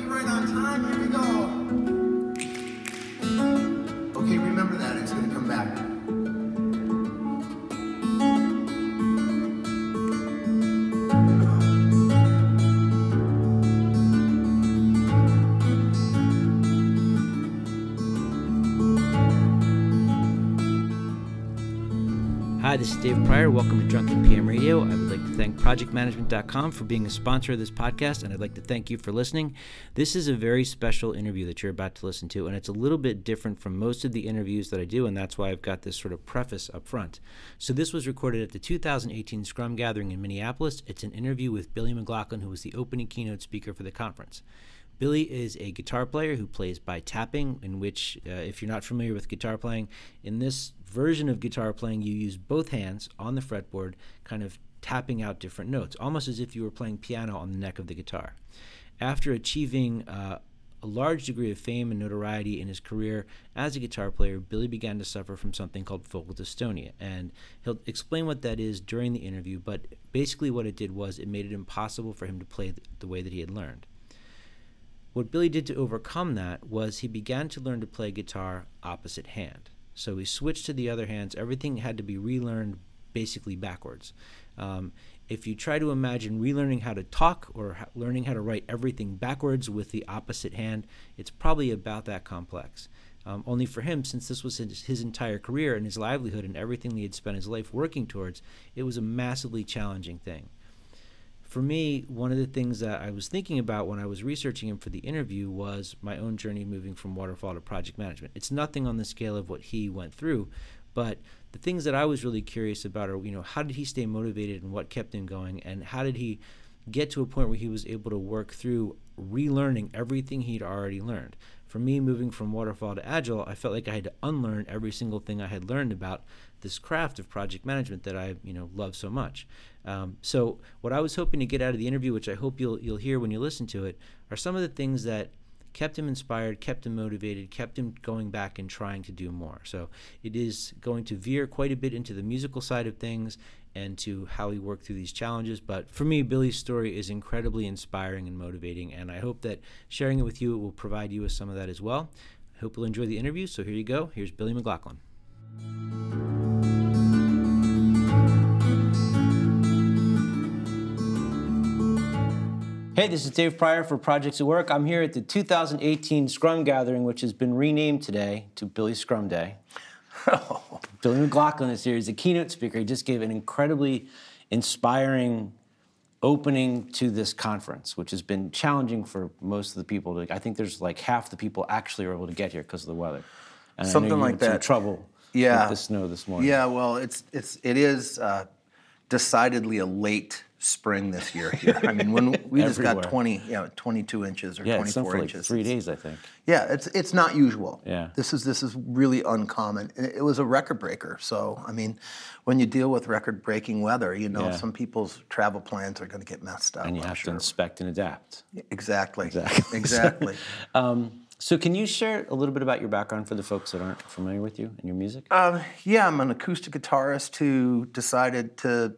be right on time. Here we go. This is Dave Prior. Welcome to Drunken PM Radio. I would like to thank ProjectManagement.com for being a sponsor of this podcast, and I'd like to thank you for listening. This is a very special interview that you're about to listen to, and it's a little bit different from most of the interviews that I do, and that's why I've got this sort of preface up front. So, this was recorded at the 2018 Scrum Gathering in Minneapolis. It's an interview with Billy McLaughlin, who was the opening keynote speaker for the conference. Billy is a guitar player who plays by tapping, in which, uh, if you're not familiar with guitar playing, in this version of guitar playing, you use both hands on the fretboard, kind of tapping out different notes, almost as if you were playing piano on the neck of the guitar. After achieving uh, a large degree of fame and notoriety in his career as a guitar player, Billy began to suffer from something called focal dystonia. And he'll explain what that is during the interview, but basically, what it did was it made it impossible for him to play the way that he had learned. What Billy did to overcome that was he began to learn to play guitar opposite hand. So we switched to the other hands. Everything had to be relearned basically backwards. Um, if you try to imagine relearning how to talk or learning how to write everything backwards with the opposite hand, it's probably about that complex. Um, only for him, since this was his, his entire career and his livelihood and everything he had spent his life working towards, it was a massively challenging thing for me, one of the things that I was thinking about when I was researching him for the interview was my own journey moving from waterfall to project management. It's nothing on the scale of what he went through, but the things that I was really curious about are, you know, how did he stay motivated and what kept him going, and how did he get to a point where he was able to work through relearning everything he'd already learned. For me, moving from waterfall to agile, I felt like I had to unlearn every single thing I had learned about this craft of project management that I, you know, love so much. Um, so, what I was hoping to get out of the interview, which I hope you'll you'll hear when you listen to it, are some of the things that kept him inspired, kept him motivated, kept him going back and trying to do more. So it is going to veer quite a bit into the musical side of things and to how he worked through these challenges. But for me, Billy's story is incredibly inspiring and motivating, and I hope that sharing it with you will provide you with some of that as well. I hope you'll enjoy the interview. So here you go. Here's Billy McLaughlin. Hey, this is Dave Prior for Projects at Work. I'm here at the 2018 Scrum Gathering, which has been renamed today to Billy Scrum Day. Billy McLaughlin is here. He's a keynote speaker. He just gave an incredibly inspiring opening to this conference, which has been challenging for most of the people. I think there's like half the people actually are able to get here because of the weather. And Something like that. trouble Yeah. with the snow this morning. Yeah, well, it's it's it is uh, decidedly a late spring this year here. I mean, when we just got 20, you know, 22 inches or Yeah, 24 been for like inches. three days, I think. Yeah, it's it's not usual. Yeah. This is this is really uncommon. It, was a record breaker. So, I mean, when you deal with record breaking weather, you know, Yeah. some people's travel plans are going to get messed up. And you I'm have to inspect and adapt. Exactly. Exactly. Exactly. Um, so, can you share a little bit about your background for the folks that aren't familiar with you and your music? Um, yeah, I'm an acoustic guitarist who decided to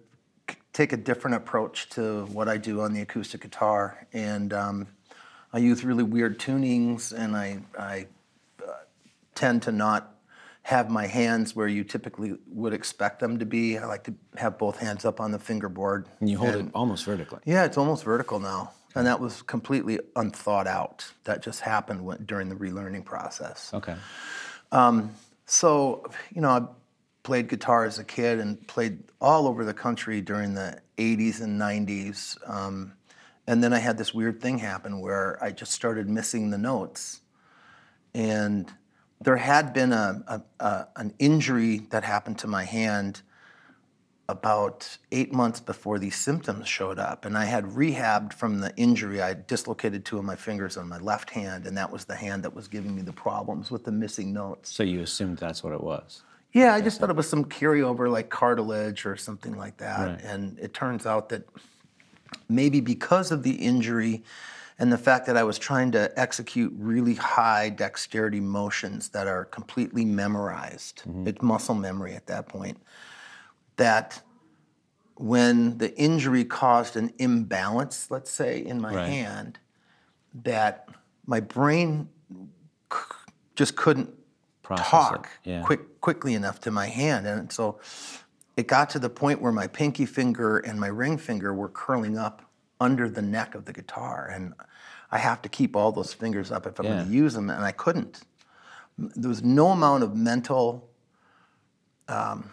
take a different approach to what I do on the acoustic guitar, and um, I use really weird tunings, and I, I uh, tend to not have my hands where you typically would expect them to be. I like to have both hands up on the fingerboard. and you hold and- it almost vertically. yeah, it's almost vertical now. And that was completely unthought out. That just happened when, during the relearning process. Okay. So, you know, I played guitar as a kid and played all over the country during the 80s and 90s. Um, and then I had this weird thing happen where I just started missing the notes. And there had been a, a, a, an injury that happened to my hand about eight months before these symptoms showed up. And I had rehabbed from the injury. I dislocated two of my fingers on my left hand, and that was the hand that was giving me the problems with the missing notes. So, you assumed that's what it was. Yeah, I just thought it was some carryover like cartilage or something like that. Right. And it turns out that maybe because of the injury and the fact that I was trying to execute really high dexterity motions that are completely memorized, mm-hmm. it's muscle memory at that point, that when the injury caused an imbalance, let's say, in my Right. hand, that my brain c- just couldn't Process it, talk yeah. quick quickly enough to my hand, and so it got to the point where my pinky finger and my ring finger were curling up under the neck of the guitar, and I have to keep all those fingers up if I'm Yeah. going to use them, and I couldn't. There was no amount of mental um,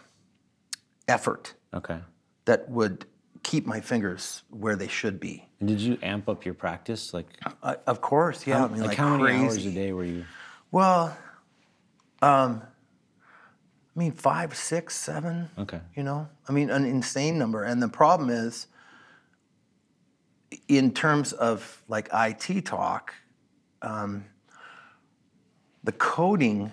effort Okay. that would keep my fingers where they should be. And did you amp up your practice? Like, Uh, of course, yeah. how, I mean, like, like, how many hours a day were you? Well, um, I mean, five, six, seven. Okay. You know, I mean, an insane number. And the problem is, in terms of like IT talk, um, the coding,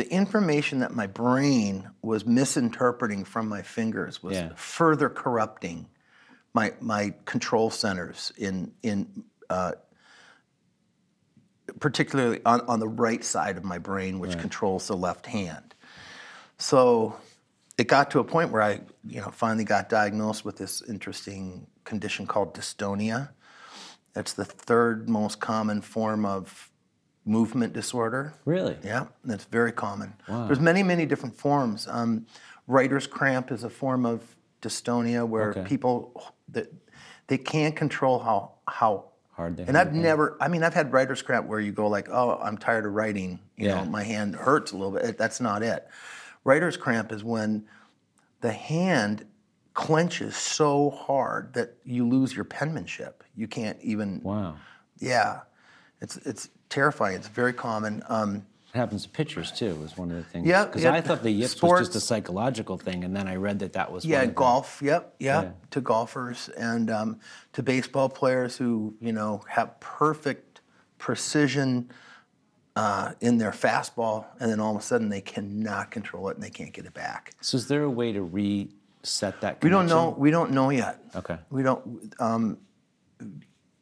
the information that my brain was misinterpreting from my fingers was Yeah. further corrupting my my control centers in in uh, particularly on, on the right side of my brain, which controls the left hand. So it got to a point where I, you know, finally got diagnosed with this interesting condition called dystonia. That's the third most common form of movement disorder. Really? Yeah, that's very common. Wow. There's many, many different forms. Um, writer's cramp is a form of dystonia where Okay. people that they can't control how how Hard to and I've never, I mean, I've had writer's cramp where you go like, oh, I'm tired of writing. You Yeah. know, my hand hurts a little bit. That's not it. Writer's cramp is when the hand clenches so hard that you lose your penmanship. You can't even. Wow. Yeah, it's it's terrifying. It's very common. Um, It happens to pitchers too. Was one of the things. Yeah, Because yeah. I thought the yips was just a psychological thing, and then I read that that was. yeah, one of the- golf. Yep, yep. Yeah. To golfers and um, to baseball players who you know have perfect precision uh, in their fastball, and then all of a sudden they cannot control it and they can't get it back. So is there a way to reset that? We don't know. We don't know yet. Okay. We don't. Um,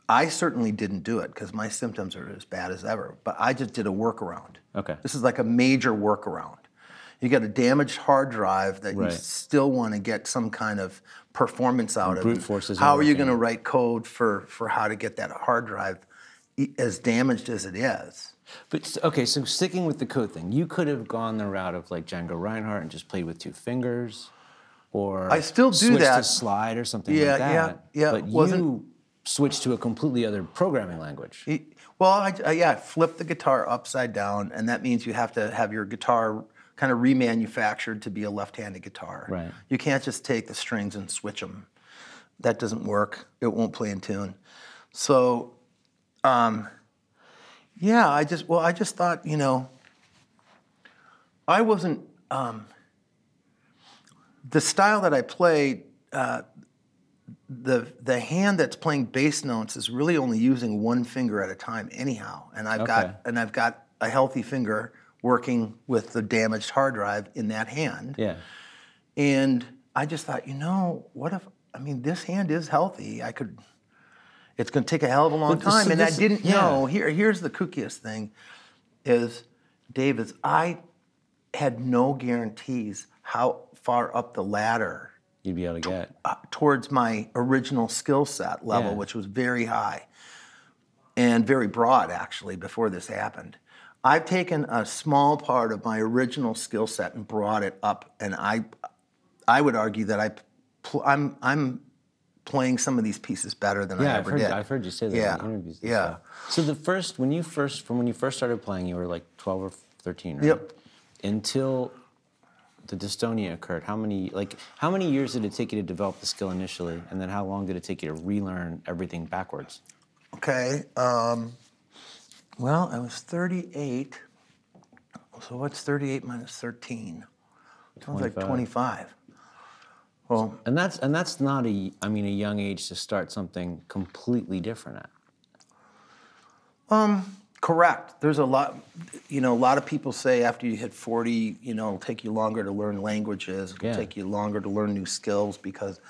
I certainly didn't do it because my symptoms are as bad as ever. But I just did a workaround. Okay. This is like a major workaround. You got a damaged hard drive that Right. you still want to get some kind of performance out of. brute And force isn't How are you going to write code for for how to get that hard drive as damaged as it is? But okay, so sticking with the code thing, you could have gone the route of like Django Reinhardt and just played with two fingers, or I still do that. to slide or something Yeah, like yeah, that. yeah, But wasn't- you switched to a completely other programming language. Y- Well, I, I, yeah, flip the guitar upside down, and that means you have to have your guitar kind of remanufactured to be a left-handed guitar. Right. You can't just take the strings and switch them. That doesn't work. It won't play in tune. So, um, yeah, I just well, I just thought, you know, I wasn't um, the style that I played. Uh, the the hand that's playing bass notes is really only using one finger at a time anyhow and i've Okay. got and i've got a healthy finger working with the damaged hard drive in that hand Yeah. and i just thought you know what if i mean this hand is healthy i could it's going to take a hell of a long But time so and this- i didn't yeah. know here here's the kookiest thing is dave is i had no guarantees how far up the ladder You'd be able to get. uh, towards my original skill set level, Yeah. which was very high and very broad actually before this happened. I've taken a small part of my original skill set and brought it up, and I, I would argue that I, pl- I'm, I'm playing some of these pieces better than I Yeah, I've ever heard, did. I've heard you say that Yeah, in interviews. Yeah. Stuff. So the first, when you first, from when you first started playing, you were like 12 or 13, right? Yep. Until the dystonia occurred, how many, like, how many years did it take you to develop the skill initially, and then how long did it take you to relearn everything backwards? Okay. Um, well, I was 38. So what's 38 minus 13? Sounds like 25. 25. Well, And that's and that's not a, I mean, a young age to start something completely different at. Correct. There's a lot, you know, a lot of people say after you hit 40, you know, it'll take you longer to learn languages, it'll Yeah. take you longer to learn new skills because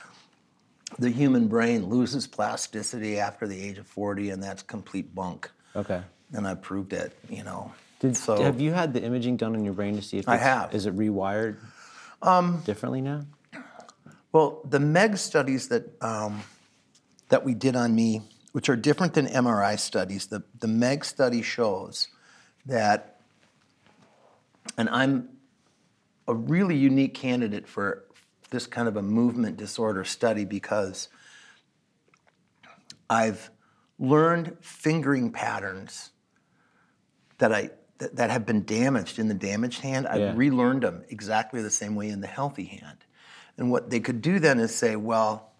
the human brain loses plasticity after the age of 40, and that's complete bunk. Okay. And I proved it, you know. Did, so, have you had the imaging done on your brain to see if I have. Is it rewired um, differently now? well, the MEG studies that, um, that we did on me, which are different than MRI studies. The, the MEG study shows that, and I'm a really unique candidate for this kind of a movement disorder study because I've learned fingering patterns that I that, that have been damaged in the damaged hand. I've Yeah. relearned them exactly the same way in the healthy hand. And what they could do then is say, well,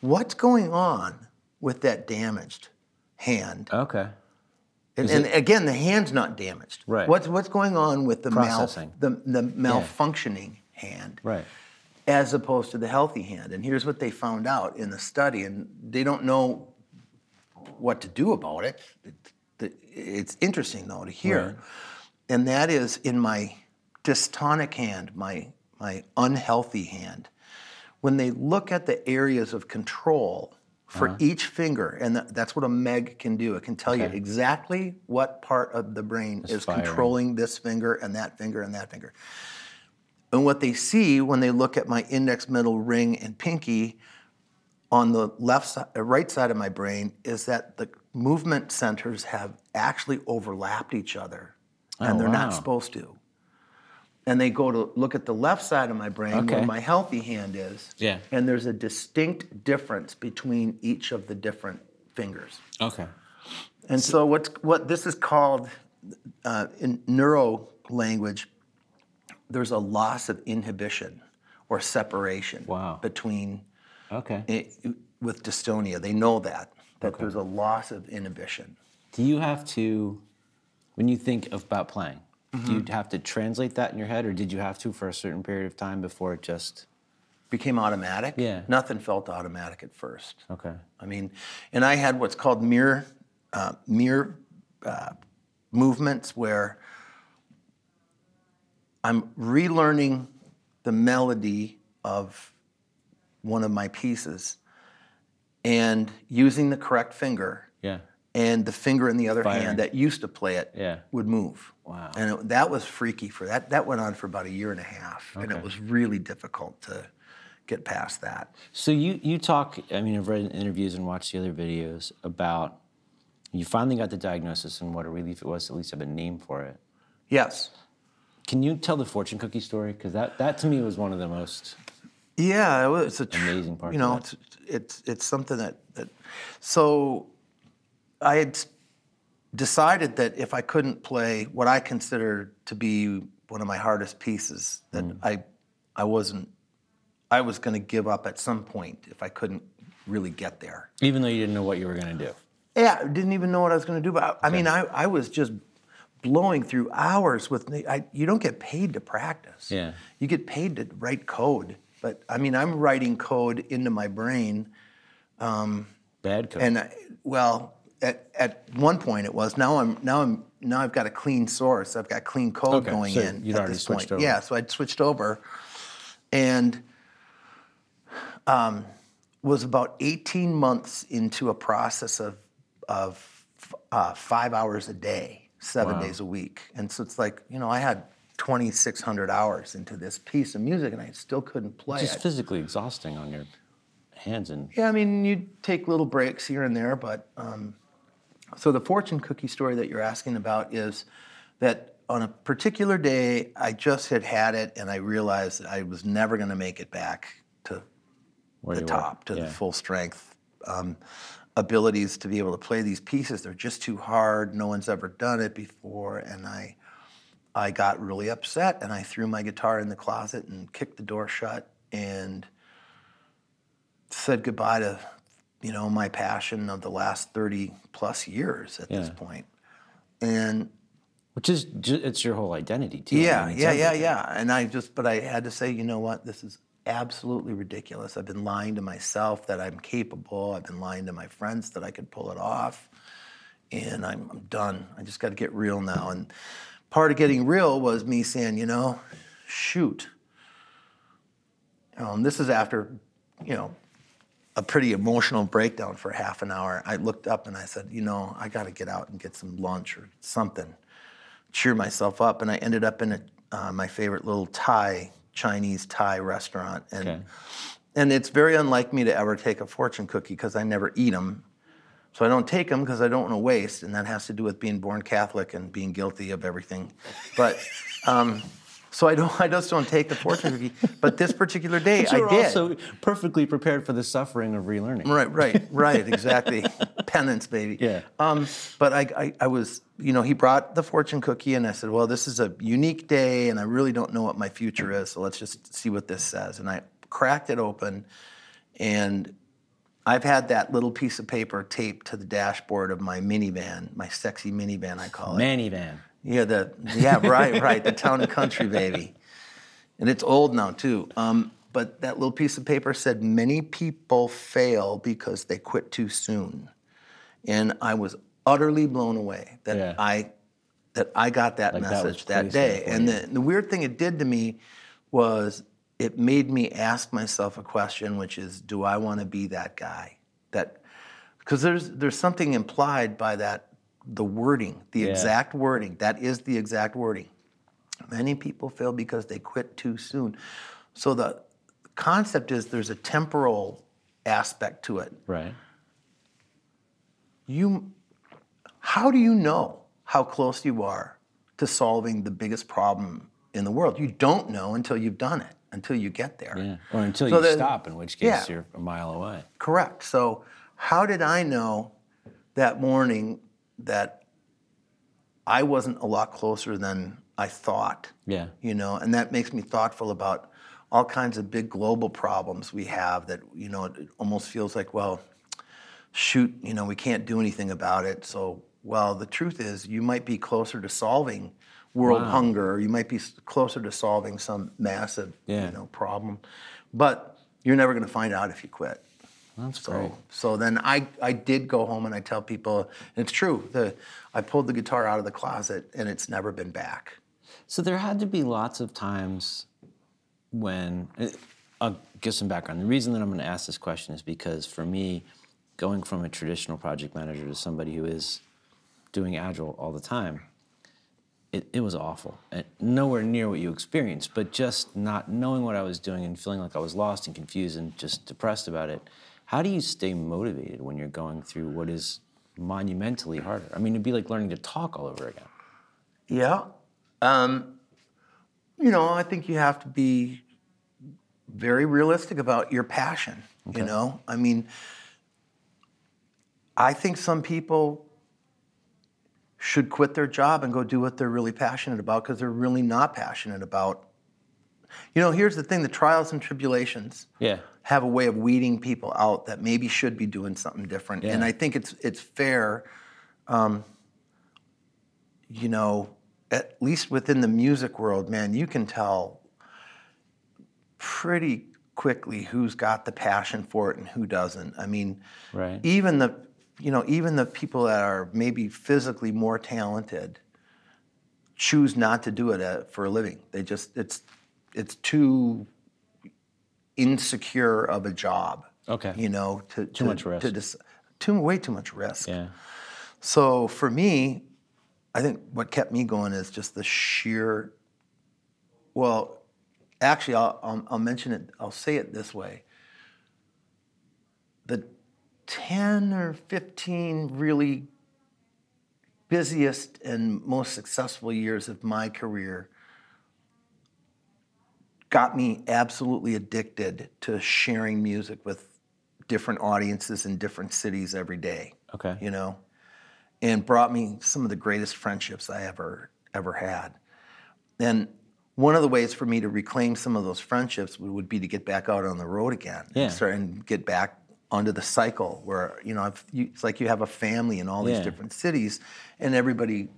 what's going on with that damaged hand? Okay. And, and it- again, the hand's not damaged. Right. What's what's going on with the mal, the, the malfunctioning hand? Right. as opposed to the healthy hand. And here's what they found out in the study, and they don't know what to do about it- It's interesting though to hear, Right. and that is in my dystonic hand, my my unhealthy hand. When they look at the areas of control for each finger, and tha- that's what a MEG can do. It can tell you exactly what part of the brain is firing. controlling this finger and that finger and that finger. And what they see when they look at my index, middle, ring, and pinky on the left side, uh, right side of my brain is that the movement centers have actually overlapped each other, and Oh, they're wow. not supposed to. And they go to look at the left side of my brain Okay. where my healthy hand is, Yeah. and there's a distinct difference between each of the different fingers. Okay. And so what's what this is called uh, in neuro language, there's a loss of inhibition or separation Wow. between Okay. i- with dystonia. They know that that there's a loss of inhibition. Do you have to, when you think about playing, do Mm-hmm. you have to translate that in your head, or did you have to for a certain period of time before it just? Became automatic. Yeah. Nothing felt automatic at first. Okay. I mean, and I had what's called mirror uh, mirror uh, movements where I'm relearning the melody of one of my pieces and using the correct finger Yeah. and the finger in the other Firing. hand that used to play it Yeah. would move. Wow. And it, that was freaky for that. That went on for about a year and a half, and it was really difficult to get past that. So you you talk. I mean, I've read interviews and watched the other videos about you finally got the diagnosis and what a relief it was to at least have a name for it. Yes. Can you tell the fortune cookie story? Because that that to me was one of the most. Yeah, it was it's a tr- Amazing part You know, it's, it's it's something that that. So, I had decided that if I couldn't play what I consider to be one of my hardest pieces, that Mm. I I wasn't. I was going to give up at some point if I couldn't really get there. Even though you didn't know what you were going to do. Yeah, I didn't even know what I was going to do. But I, I mean, I, I was just blowing through hours with. I, you don't get paid to practice. Yeah. You get paid to write code. But I mean, I'm writing code into my brain, Bad code. and I, well, at, at one point it was. Now I'm now I'm now I've got a clean source. I've got clean code Okay, going so in. you'd at already this switched point. over. Yeah, so I'd switched over, and um, was about 18 months into a process of of uh, five hours a day, seven Wow. days a week, and so it's like you know I had 2,600 hours into this piece of music, and I still couldn't play It's just physically exhausting on your hands and. Yeah, I mean, you take little breaks here and there, but um, so the fortune cookie story that you're asking about is that on a particular day, I just had had it, and I realized that I was never going to make it back to Where the you were. top, to Yeah. the full strength um, abilities to be able to play these pieces. They're just too hard. No one's ever done it before, and I. I got really upset and I threw my guitar in the closet and kicked the door shut and said goodbye to you know my passion of the last 30 plus years at this Yeah. point. And Which is it's your whole identity too. I yeah mean, it's yeah yeah everything. yeah. And i just but i had to say you know what? This is absolutely ridiculous. I've been lying to myself that i'm capable. I've been lying to my friends that i could pull it off. And i'm, I'm done. I just got to get real now. And part of getting real was me saying you know shoot. Um, this is after you know a pretty emotional breakdown for half an hour. I looked up and I said, you know, I got to get out and get some lunch or something, cheer myself up. And I ended up in a, uh, my favorite little Thai, Chinese Thai restaurant. And, Okay. and it's very unlike me to ever take a fortune cookie because I never eat them. So I don't take them because I don't want to waste, and that has to do with being born Catholic and being guilty of everything. But um, so I don't, I just don't take the fortune cookie. But this particular day, I You're did. also perfectly prepared for the suffering of relearning. Right, right, right, exactly. Penance, baby. Yeah. Um, but I, I, I was, you know, he brought the fortune cookie, and I said, well, this is a unique day, and I really don't know what my future is, so let's just see what this says. And I cracked it open, and I've had that little piece of paper taped to the dashboard of my minivan, my sexy minivan, I call it. Manny Van. Yeah, the yeah, right, right, the town and country baby, and it's old now too. Um, but that little piece of paper said many people fail because they quit too soon, and I was utterly blown away that Yeah. I that I got that Like message that, there day. And the, the weird thing it did to me was it made me ask myself a question, which is, do I want to be that guy? That because there's there's something implied by that the wording, the Yeah. exact wording. That is the exact wording. Many people fail because they quit too soon. So the concept is there's a temporal aspect to it. Right. You how do you know how close you are to solving the biggest problem in the world? You don't know until you've done it, until you get there. Yeah. Or until So you stop, in which case yeah. you're a mile away. Correct. So, how did I know that morning that I wasn't a lot closer than I thought? Yeah. You know, and that makes me thoughtful about all kinds of big global problems we have that, you know, it almost feels like, well, shoot, you know, we can't do anything about it. So, well, the truth is, you might be closer to solving world Wow. hunger, or you might be closer to solving some massive, Yeah. you know, problem. But you're never going to find out if you quit. That's So, great. so then I, I did go home and I tell people, and it's true, the, I pulled the guitar out of the closet and it's never been back. So there had to be lots of times when uh, I'll give some background. The reason that I'm going to ask this question is because for me, going from a traditional project manager to somebody who is doing agile all the time, it, it was awful. And nowhere near what you experienced, but just not knowing what I was doing and feeling like I was lost and confused and just depressed about it. How do you stay motivated when you're going through what is monumentally harder? I mean, it'd be like learning to talk all over again. Yeah. Um, you know, I think you have to be very realistic about your passion. You know, I mean, I think some people should quit their job and go do what they're really passionate about because they're really not passionate about. You know, here's the thing the trials and tribulations Yeah. have a way of weeding people out that maybe should be doing something different. And I think it's it's fair, um, you know, at least within the music world, man, you can tell pretty quickly who's got the passion for it and who doesn't. I mean, Right. even the you know even the people that are maybe physically more talented choose not to do it for a living. They just it's it's too insecure of a job. Okay. You know, to too much risk. To dis- too way too much risk. Yeah. So for me, I think what kept me going is just the sheer. Well, actually, I'll, I'll, I'll mention it. I'll say it this way. The ten or fifteen really busiest and most successful years of my career got me absolutely addicted to sharing music with different audiences in different cities every day Okay. you know, and brought me some of the greatest friendships I ever ever had. And one of the ways for me to reclaim some of those friendships would, be to get back out on the road again Yeah. and start and get back onto the cycle where you know you, it's like you have a family in all these Yeah. different cities, and everybody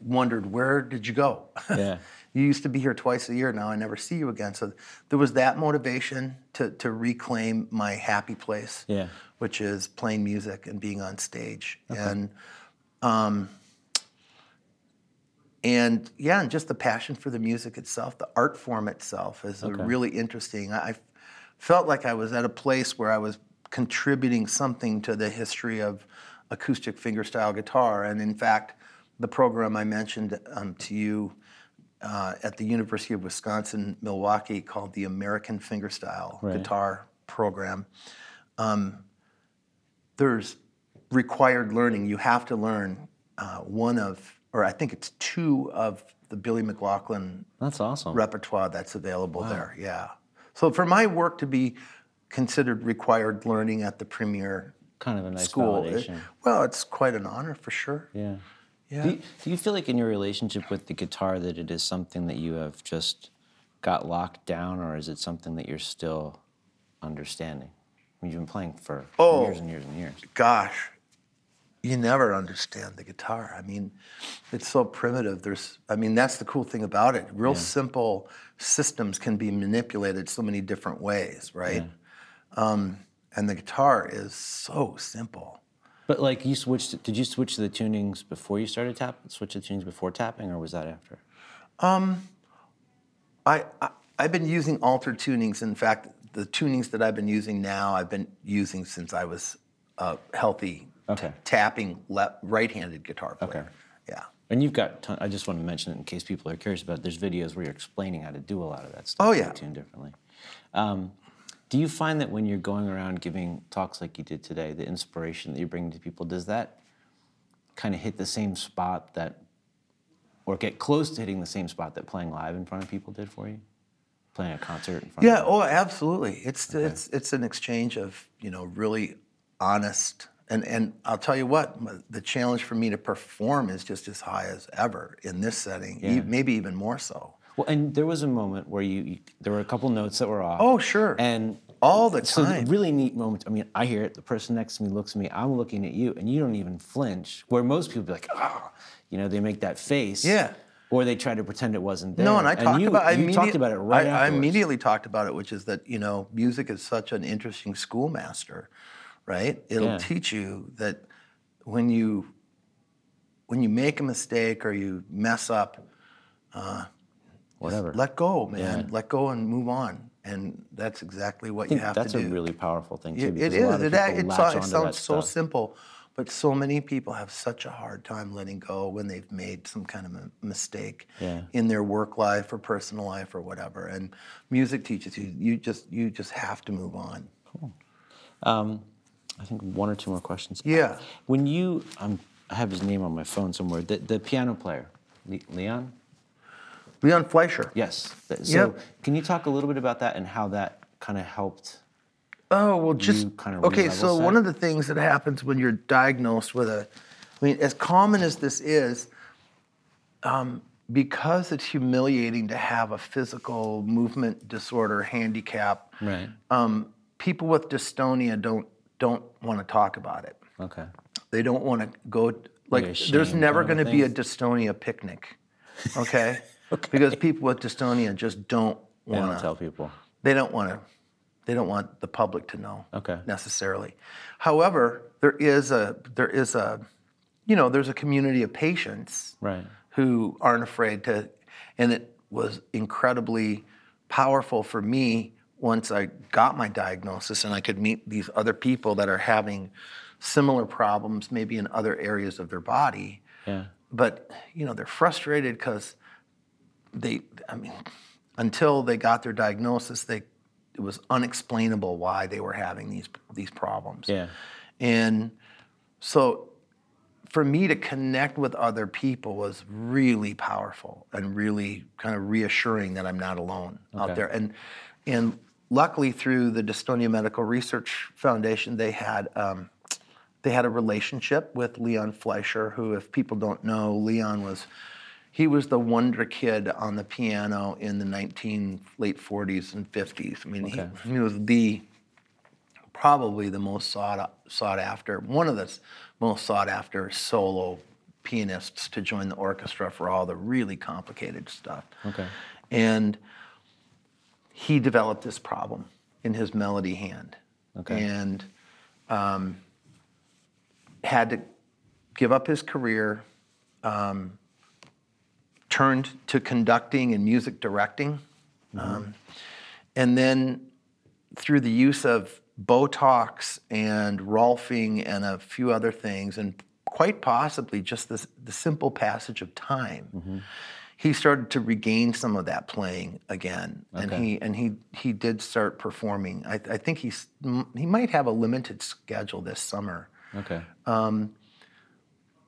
wondered where did you go? Yeah. you used to be here twice a year. Now I never see you again. So there was that motivation to to reclaim my happy place Yeah. which is playing music and being on stage. And um, and yeah, and just the passion for the music itself, the art form itself is Okay. really interesting. I I felt like I was at a place where I was contributing something to the history of acoustic fingerstyle guitar. And in fact, the program I mentioned um, to you uh, at the University of Wisconsin Milwaukee called the American Fingerstyle Right. Guitar Program. Um, there's required learning. You have to learn uh, one of, or I think it's two of the Billy McLaughlin That's awesome. repertoire that's available there. Yeah. So for my work to be considered required learning at the premier kind of a nice school, it- well, it's quite an honor for sure. Yeah. Yeah. Do you, do you feel like in your relationship with the guitar that it is something that you have just got locked down, or is it something that you're still understanding? I mean, you've been playing for Oh. years and years and years. Gosh, you never understand the guitar. I mean, it's so primitive. There's, I mean, that's the cool thing about it. Real simple systems can be manipulated so many different ways, right? Um, and the guitar is so simple. But like you switched, did you switch the tunings before you started tapping? Switch the tunings before tapping, or was that after? I, I I've been using altered tunings. In fact, the tunings that I've been using now, I've been using since I was a healthy Okay. tapping le- right-handed guitar player. Okay. Yeah. And you've got, ton, I just want to mention it in case people are curious about it. There's videos where you're explaining how to do a lot of that stuff. Oh, yeah. Tune differently. Um, do you find that when you're going around giving talks like you did today, the inspiration that you bring to people, does that kind of hit the same spot that, or get close to hitting the same spot that playing live in front of people did for you? Playing a concert in front Yeah. of Yeah, Oh, absolutely. It's it's it's an exchange of you know really honest and and I'll tell you what the challenge for me to perform is just as high as ever in this setting. e- maybe even more so. Well, and there was a moment where you, you there were a couple notes that were off. Oh, sure. And All the time. so the really neat moment. I mean, I hear it. The person next to me looks at me. I'm looking at you, and you don't even flinch. Where most people be like, oh, you know, they make that face. Yeah. Or they try to pretend it wasn't there. No, and I talked you, about I you talked about it right I, I immediately talked about it, which is that you know music is such an interesting schoolmaster, right? It'll Yeah. teach you that when you when you make a mistake or you mess up, uh, Whatever. let go, man. Yeah. Let go and move on, and that's exactly what I think you have that's a really powerful thing too. It- it of It, it, it sounds so simple, but so many people have such a hard time letting go when they've made some kind of a mistake Yeah. in their work life or personal life or whatever. And music teaches you. You just you just have to move on. Cool. I think one or two more questions. Yeah. When you, um, I have his name on my phone somewhere. The, the piano player, Le- Leon. Leon Fleisher. Yes. So Yep. can you talk a little bit about that and how that kind of helped? Oh well, just kind of okay. So set? one of the things that happens when you're diagnosed with a, I mean, as common as this is, um, because it's humiliating to have a physical movement disorder handicap. Right. Um, people with dystonia don't don't want to talk about it. Okay. They don't want to go. Like, there's never going to be a dystonia picnic, okay? Because people with dystonia just don't want don't tell people. They don't want to. They don't want the public to know Okay. necessarily. However, there is a there is a, you know, there's a community of patients Right. who aren't afraid to, and it was incredibly powerful for me once I got my diagnosis and I could meet these other people that are having similar problems, maybe in other areas of their body, Yeah. but you know they're frustrated because they, I mean, until they got their diagnosis, they it was unexplainable why they were having these these problems. Yeah. And so for me to connect with other people was really powerful and really kind of reassuring that I'm not alone Okay. out there. And and luckily through the Dystonia Medical Research Foundation, they had um, they had a relationship with Leon Fleisher, who, if people don't know, Leon was he was the wonder kid on the piano in the 19 late 40s and 50s. I mean, Okay. he, he was the probably the most sought sought after, one of the most sought after solo pianists to join the orchestra for all the really complicated stuff. Okay. And he developed this problem in his melody hand. Okay. And um, had to give up his career, um, turned to conducting and music directing. Um, and then through the use of Botox and Rolfing and a few other things, and quite possibly just this, the simple passage of time, he started to regain some of that playing again, and he and he he did start performing. I, I think he's he might have a limited schedule this summer, Okay.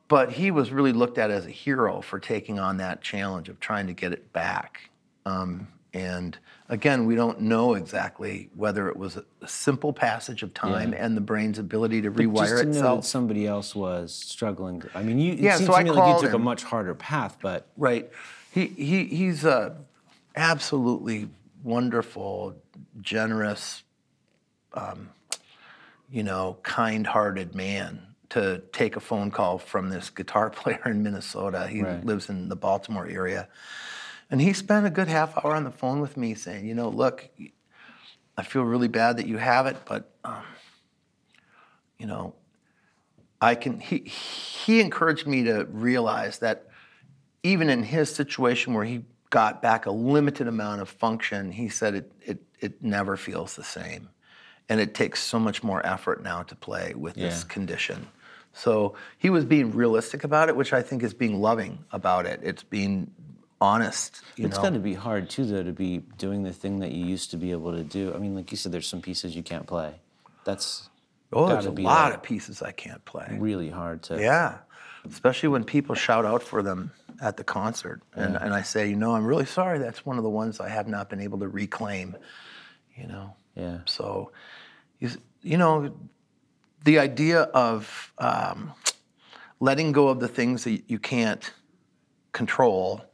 But he was really looked at as a hero for taking on that challenge of trying to get it back. Um, and again, we don't know exactly whether it was a, a simple passage of time Yeah. and the brain's ability to Just rewire to know that somebody else was struggling. I mean, you. It Yeah, seems so to I me like you took a him. much harder path, but Right. He, he, he's a absolutely wonderful, generous, um, you know, kind-hearted man to take a phone call from this guitar player in Minnesota. He Right. lives in the Baltimore area. And he spent a good half hour on the phone with me saying, you know, look, I feel really bad that you have it, but, um, you know, I can, he, he encouraged me to realize that even in his situation where he got back a limited amount of function, he said it, it, it never feels the same. And it takes so much more effort now to play with this condition. So he was being realistic about it, which I think is being loving about it. It's being honest, you it's got to be hard too, though, to be doing the thing that you used to be able to do. I mean, like you said, there's some pieces you can't play. That's oh, there's a lot like of pieces I can't play. really hard to. Yeah, especially when people shout out for them at the concert, and, and I say, you know, I'm really sorry. That's one of the ones I have not been able to reclaim. You know, Yeah. so you, you know, the idea of um, letting go of the things that you can't control,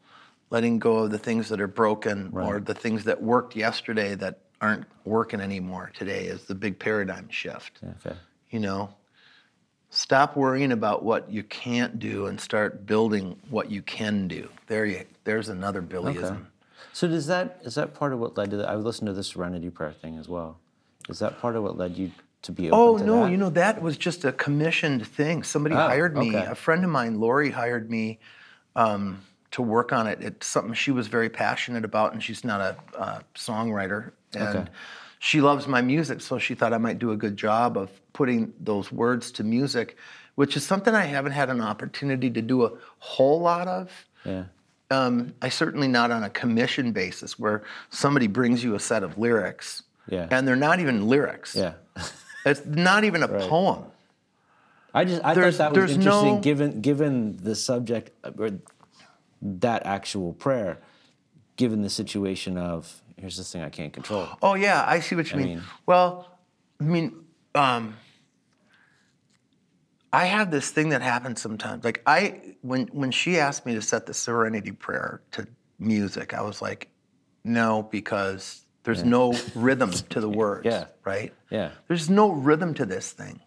letting go of the things that are broken, or the things that worked yesterday that aren't working anymore today is the big paradigm shift okay. you know stop worrying about what you can't do and start building what you can do there you there's another billyism So does that is that part of what led to that? I listened to the Serenity Prayer thing as well. Is that part of what led you to be oh to no that? you know that was just a commissioned thing somebody Oh, hired me okay. a friend of mine lori hired me um, to work on it it's something she was very passionate about and she's not a uh, songwriter and Okay. she loves my music so she thought i might do a good job of putting those words to music which is something i haven't had an opportunity to do a whole lot of Yeah. um, I certainly not on a commission basis where somebody brings you a set of lyrics Yeah. and they're not even lyrics. Yeah. It's not even a poem. I just I There's- thought that was interesting, no- given given the subject uh, or that actual prayer, given the situation of here's this thing I can't control. Oh yeah, I see what you I mean. mean- Well, I mean, um, I have this thing that happens sometimes. Like I, when when she asked me to set the Serenity Prayer to music, I was like, no, because there's no rhythm to the words. Yeah. Right. Yeah. There's no rhythm to this thing.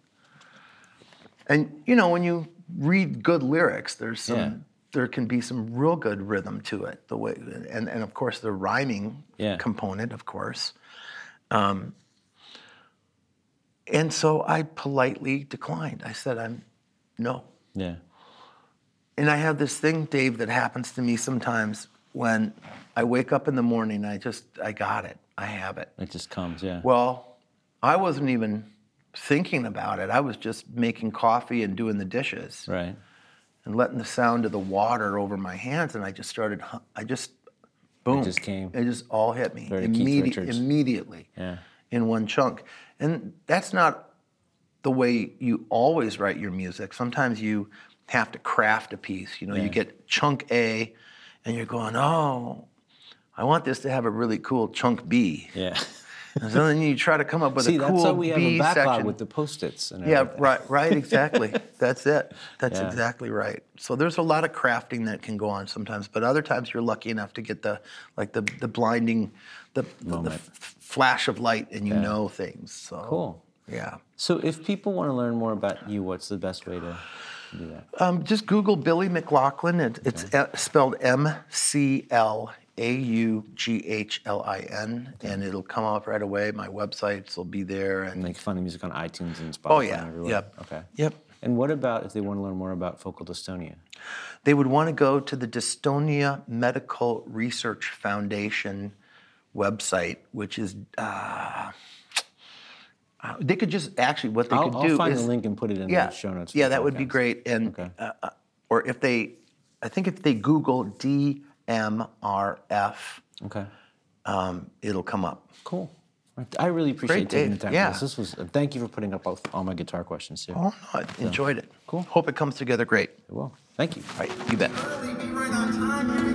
And you know, when you read good lyrics, there's some Yeah. there can be some real good rhythm to it. The way and, and of course the rhyming Yeah. component, of course. Um, and so I politely declined. I said, I'm no. Yeah. And I have this thing, Dave, that happens to me sometimes when I wake up in the morning, I just I got it. I have it. It just comes, yeah. Well, I wasn't even thinking about it. I was just making coffee and doing the dishes right. and letting the sound of the water over my hands, and I just started. I just, boom, It just came. It just all hit me immedi- immediately Yeah. in one chunk, and that's not the way you always write your music. Sometimes you have to craft a piece. You know, Yeah. you get chunk A, and you're going, oh. I want this to have a really cool chunk B. Yeah. And so then you try to come up with See, a that's cool why we have B a backlog section. with the post-its and yeah, everything. right, right, exactly. That's it. That's Yeah. exactly right. So there's a lot of crafting that can go on sometimes, but other times you're lucky enough to get the like the the blinding, the the, flash of light, and you Yeah. know things. So Cool. Yeah. So if people want to learn more about you, what's the best way to do that? Um, just Google Billy McLaughlin. It, It's uh, spelled M C L A U G H L I N, and it'll come up right away. My websites will be there, and Make funny music on iTunes and Spotify oh yeah, and everywhere. yep, Okay. yep. And what about if they want to learn more about focal dystonia? They would want to go to the Dystonia Medical Research Foundation website, which is. Uh, uh, they could just actually what they I'll, could I'll do find is the link and put it in yeah the show notes. yeah that would be great and Okay. uh, uh, or if they I think if they Google DMRF Okay. um, it'll come up Cool. I really appreciate taking Dave. the time Yeah. for this. This was. Uh, thank you for putting up all, all my guitar questions too. Oh, no, I enjoyed it. Cool. Hope it comes together great. Well, thank you. All right, you bet. Early, be right on time. Here